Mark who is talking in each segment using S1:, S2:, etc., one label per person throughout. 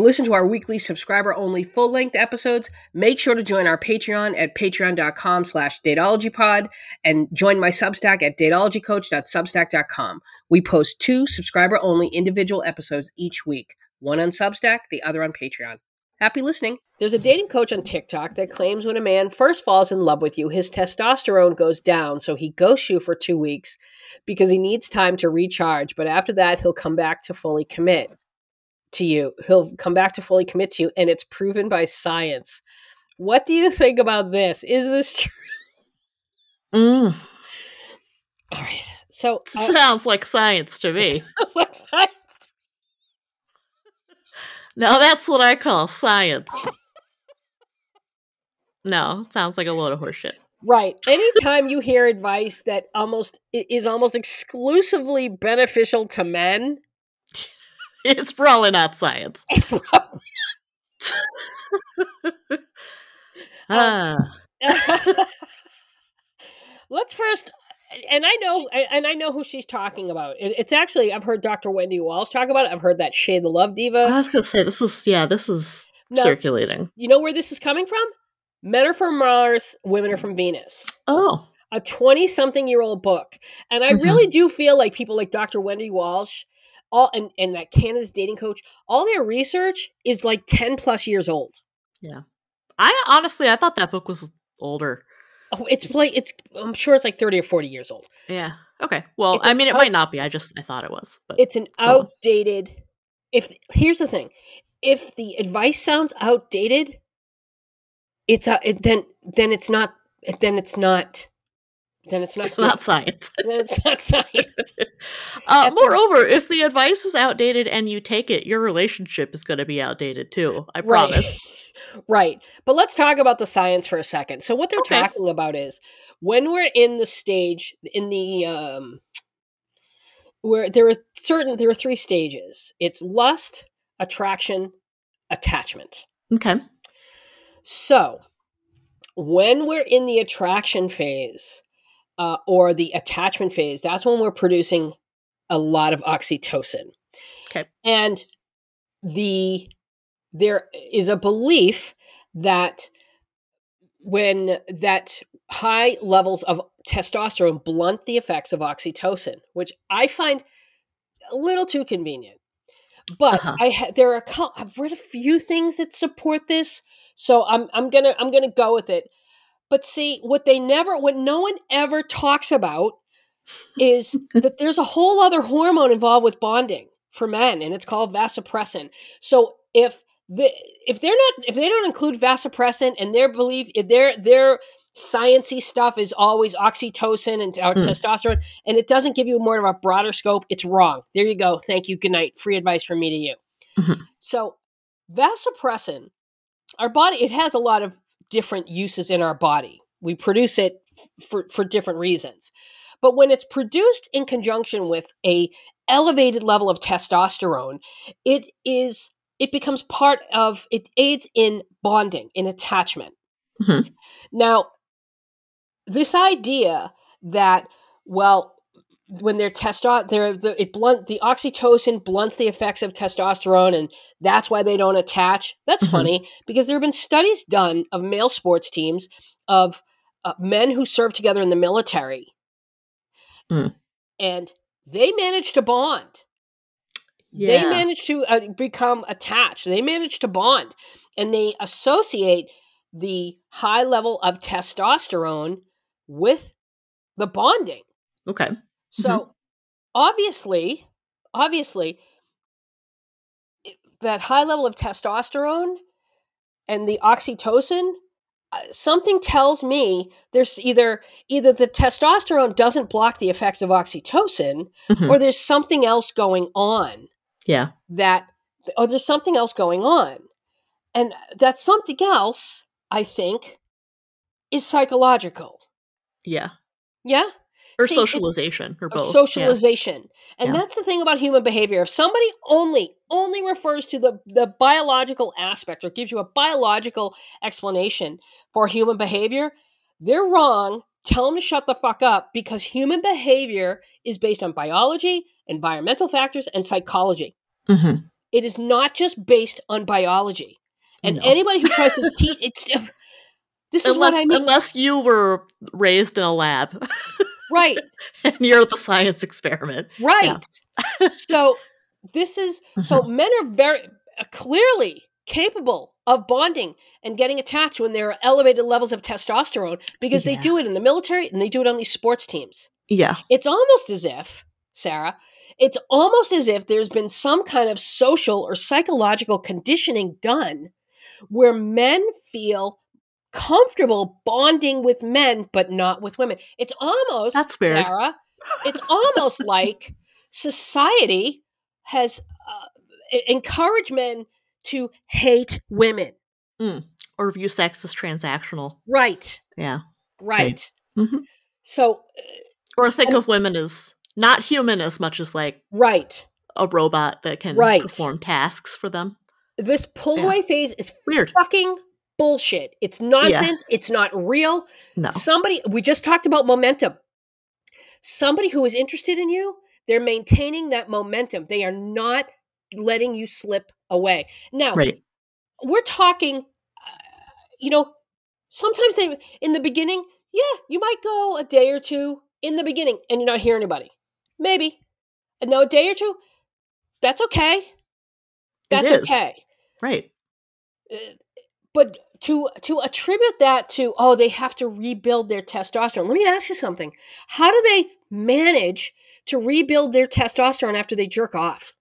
S1: To listen to our weekly subscriber only full length episodes, make sure to join our Patreon at patreon.com slash dateologypod and join my Substack at dateologycoach.substack.com. We post two subscriber only individual episodes each week, one on Substack, the other on Patreon. Happy listening. There's a dating coach on TikTok that claims when a man first falls in love with you, his testosterone goes down, so he ghosts you for two weeks because he needs time to recharge. But after that, he'll come back to fully commit to you. He'll come back to fully commit to you, and it's proven by science. What do you think about this? Is this true?
S2: Mm.
S1: All right. So uh,
S2: Sounds like science to me.
S1: sounds like science.
S2: Now that's what I call science. No, sounds like a load of horseshit.
S1: Right. Anytime you hear advice that almost is almost exclusively beneficial to men,
S2: It's probably not science.
S1: it's probably
S2: Ah,
S1: Let's first, and I know, and I know who she's talking about. It's actually I've heard Dr. Wendy Walsh talk about it. I've heard that Shay the Love Diva.
S2: I was gonna say this is yeah, this is
S1: No.
S2: circulating.
S1: You know where this is coming from? Men are from Mars, women are from Venus.
S2: Oh,
S1: A twenty-something-year-old book, and I
S2: Mhm.
S1: really do feel like people like Dr. Wendy Walsh, all and and that Canada's dating coach, all their research is like ten plus years old. Yeah.
S2: I honestly I thought that book was older.
S1: Oh, it's like it's. I'm sure it's like thirty or forty years old.
S2: Yeah. Okay. Well,
S1: It's
S2: I mean, it
S1: out-
S2: might not be. I just I thought it was. But
S1: it's an outdated if here's the thing if the advice sounds outdated it's a, it, then then it's not then it's not then it's not
S2: it's not science.
S1: then it's not science
S2: uh,
S1: the-
S2: moreover, if the advice is outdated and you take it, your relationship is going to be outdated too. I
S1: Right.
S2: promise.
S1: right but let's talk about the science for a second so what they're
S2: Okay.
S1: talking about is when we're in the stage in the um where there are certain there are three stages it's lust attraction attachment
S2: Okay.
S1: So, when we're in the attraction phase uh, or the attachment phase, that's when we're producing a lot of oxytocin.
S2: Okay.
S1: And the there is a belief that when that high levels of testosterone blunt the effects of oxytocin, which I find a little too convenient. But
S2: Uh-huh.
S1: I ha- there are a cou- I've read a few things that support this, so I'm I'm gonna I'm gonna go with it. But see, what they never, what no one ever talks about, is that there's a whole other hormone involved with bonding for men, and it's called vasopressin. So if the if they're not if they don't include vasopressin and their belief their their sciency stuff is always oxytocin and
S2: Mm.
S1: testosterone, and it doesn't give you more of a broader scope, it's wrong. There you go. Thank you. Good night. Free advice from me to you.
S2: Mhm.
S1: So vasopressin, our body, it has a lot of different uses in our body. We produce it for, for different reasons. But when it's produced in conjunction with a elevated level of testosterone, it is it becomes part of it aids in bonding, in attachment.
S2: Mhm.
S1: Now, this idea that well when they're testo they're the, it blunt the oxytocin blunts the effects of testosterone and that's why they don't attach that's
S2: Mhm.
S1: funny because there have been studies done of male sports teams of uh, men who served together in the military
S2: Mm.
S1: and they managed to bond they
S2: Yeah.
S1: managed to uh, become attached they managed to bond and they associate the high level of testosterone with the bonding
S2: Okay.
S1: So obviously obviously that high level of testosterone and the oxytocin uh, something tells me there's either either the testosterone doesn't block the effects of oxytocin
S2: Mhm.
S1: or there's something else going on
S2: Yeah.
S1: that or there's something else going on and that something else i think is psychological
S2: Yeah.
S1: yeah
S2: Or
S1: See,
S2: socialization, or
S1: of
S2: both. yeah.
S1: socialization and
S2: Yeah.
S1: that's the thing about human behavior if somebody only only refers to the the biological aspect or gives you a biological explanation for human behavior they're wrong tell them to shut the fuck up because human behavior is based on biology environmental factors and psychology
S2: Mhm.
S1: it is not just based on biology. And
S2: No.
S1: anybody who tries to teach it's this is
S2: unless
S1: what I mean.
S2: unless you were raised in a lab
S1: right,
S2: and you're the science experiment.
S1: right. so this is so
S2: Mm-hmm.
S1: men are very uh, clearly capable of bonding and getting attached when there are elevated levels of testosterone because they do it in the military and they do it on these sports teams.
S2: Yeah.
S1: It's almost as if, Sarah, it's almost as if there's been some kind of social or psychological conditioning done where men feel comfortable bonding with men but not with women. It's almost
S2: That's weird.
S1: Sarah. It's almost like society has uh, encouraged men to hate women.
S2: Or view sex as transactional.
S1: Right.
S2: Yeah.
S1: Right.
S2: Mhm.
S1: So
S2: Or think of women as not human as much as like
S1: right.
S2: a robot that can
S1: Right.
S2: perform tasks for them.
S1: This pull
S2: Yeah.
S1: away phase is
S2: Weird.
S1: fucking bullshit. It's nonsense. It's not real.
S2: No.
S1: Somebody, we just talked about momentum. Somebody who is interested in you, they're maintaining that momentum. They are not letting you slip away. Now,
S2: Right.
S1: we're talking, uh, you know, sometimes they, in the beginning, yeah, you might go a day or two in the beginning and you're not hear anybody. Maybe. And now a day or two, that's okay. That's okay
S2: Right.
S1: uh, but to to attribute that to oh they have to rebuild their testosterone let me ask you something how do they manage to rebuild their testosterone after they jerk off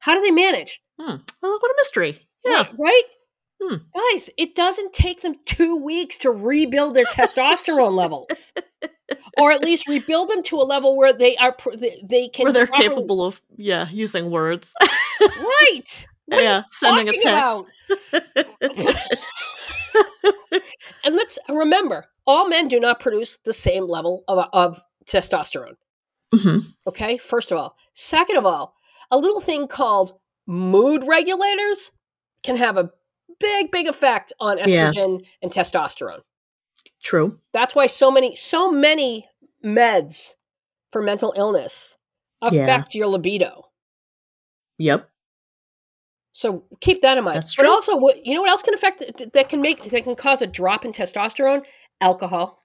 S1: how do they manage
S2: Hmm. Well, what a mystery. Yeah.
S1: Right, right
S2: Hmm.
S1: guys it doesn't take them two weeks to rebuild their testosterone levels or at least rebuild them to a level where they are pr- they, can
S2: Where they're
S1: properly-
S2: capable of, yeah, using words.
S1: right What
S2: yeah. Sending a text.
S1: And let's remember, all men do not produce the same level of, of testosterone.
S2: hmm
S1: Okay, first of all. Second of all, a little thing called mood regulators can have a big, big effect on
S2: Yeah.
S1: estrogen and testosterone.
S2: True.
S1: That's why so many, so many meds for mental illness
S2: Yeah.
S1: affect your libido.
S2: Yep.
S1: So keep that in mind.
S2: That's
S1: But also, what you know what else can affect that can make that can cause a drop in testosterone? Alcohol,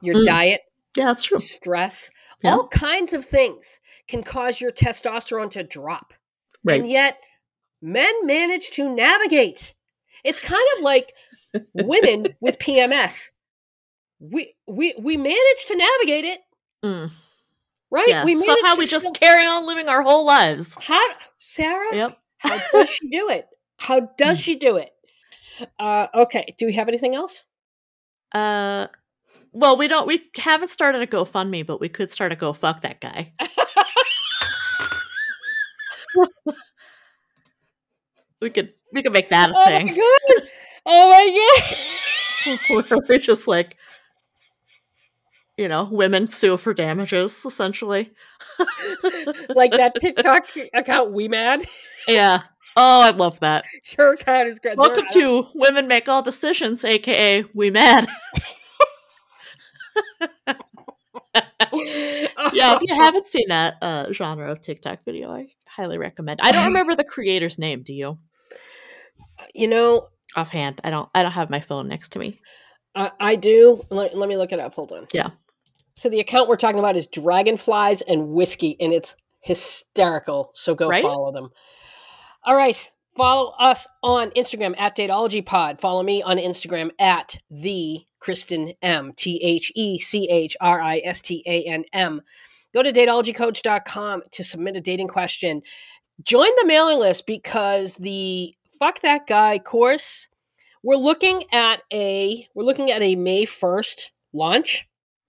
S1: your
S2: Mm.
S1: diet,
S2: Yeah, that's true.
S1: stress,
S2: Yeah.
S1: all kinds of things can cause your testosterone to drop.
S2: Right.
S1: And yet, men manage to navigate. It's kind of like women with PMS. We we we manage to navigate it,
S2: Mm.
S1: right?
S2: Yeah.
S1: We
S2: Somehow we just
S1: still-
S2: carry on living our whole lives.
S1: how Sarah.
S2: Yep.
S1: How does she do it? How does she do it? Uh, okay. Do we have anything else?
S2: Uh, well, we don't. We haven't started a GoFundMe, but we could start a Go Fuck that guy. we could. We could make that a
S1: oh my
S2: thing.
S1: god! Oh my god!
S2: We're just like, you know, women sue for damages, essentially.
S1: like that TikTok account, We Mad.
S2: Yeah. Oh, I love that.
S1: Sure, account is great.
S2: Welcome to Women Make All Decisions, aka We Mad. yeah, if you haven't seen that uh, genre of TikTok video, I highly recommend. I don't remember the creator's name. Do you?
S1: You know,
S2: Offhand, I don't. I don't have my phone next to me.
S1: I, I do. Let, let me look it up. Hold on.
S2: Yeah.
S1: So the account we're talking about is Dragonflies and Whiskey, and it's hysterical. So go
S2: Right?
S1: follow them. All right. Follow us on Instagram at DateologyPod. Follow me on Instagram at the Christan M. T H E C H R I S T A N M. Go to dateologycoach.com to submit a dating question. Join the mailing list because the Fuck That Guy course, we're looking at a we're looking at a May 1st launch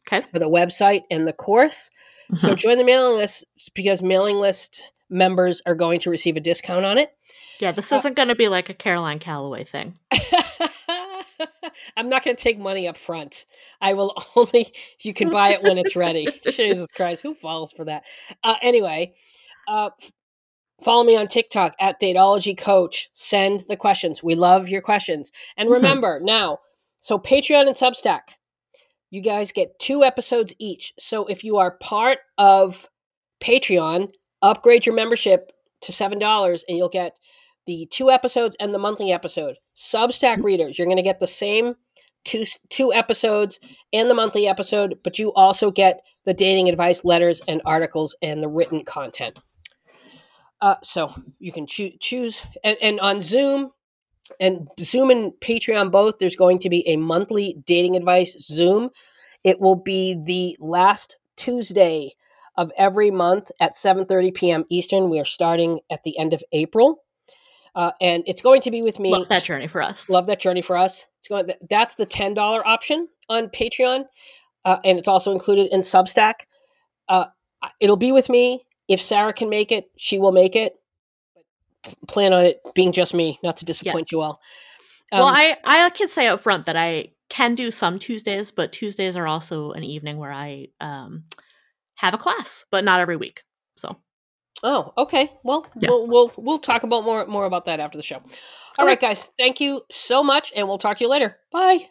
S2: Okay.
S1: for the website and the course. So join the mailing list because mailing list members are going to receive a discount on it.
S2: Yeah, this
S1: Uh,
S2: isn't going to be like a Caroline Calloway thing.
S1: I'm not going to take money up front. I will only, you can buy it when it's ready. Jesus Christ, who falls for that? Uh, anyway, uh, follow me on TikTok at Dateology Coach. Send the questions. We love your questions. And
S2: Mhm.
S1: remember now, so Patreon and Substack, you guys get two episodes each. So if you are part of Patreon, upgrade your membership to seven dollars, and you'll get the two episodes and the monthly episode. Substack readers, you're going to get the same two two episodes and the monthly episode, but you also get the dating advice letters and articles and the written content. Uh, so you can choo- choose, and, and on Zoom and Zoom and Patreon both. There's going to be a monthly dating advice Zoom. It will be the last Tuesday of every month at 7:30 p.m. Eastern. We are starting at the end of April. Uh, and it's going to be with me.
S2: Love that journey for us.
S1: Love that journey for us. It's going. That's the ten dollar option on Patreon, uh, and it's also included in Substack. Uh, it'll be with me. If Sarah can make it, she will make it. Plan on it being just me, not to disappoint yeah. you all.
S2: Um, well, I I can say up front that I can do some Tuesdays, but Tuesdays are also an evening where I um, have a class, but not every week. So
S1: Oh, okay. Well, yeah. we'll we'll we'll talk about more more about that after the show. All okay. right, guys. Thank you so much, and we'll talk to you later. Bye.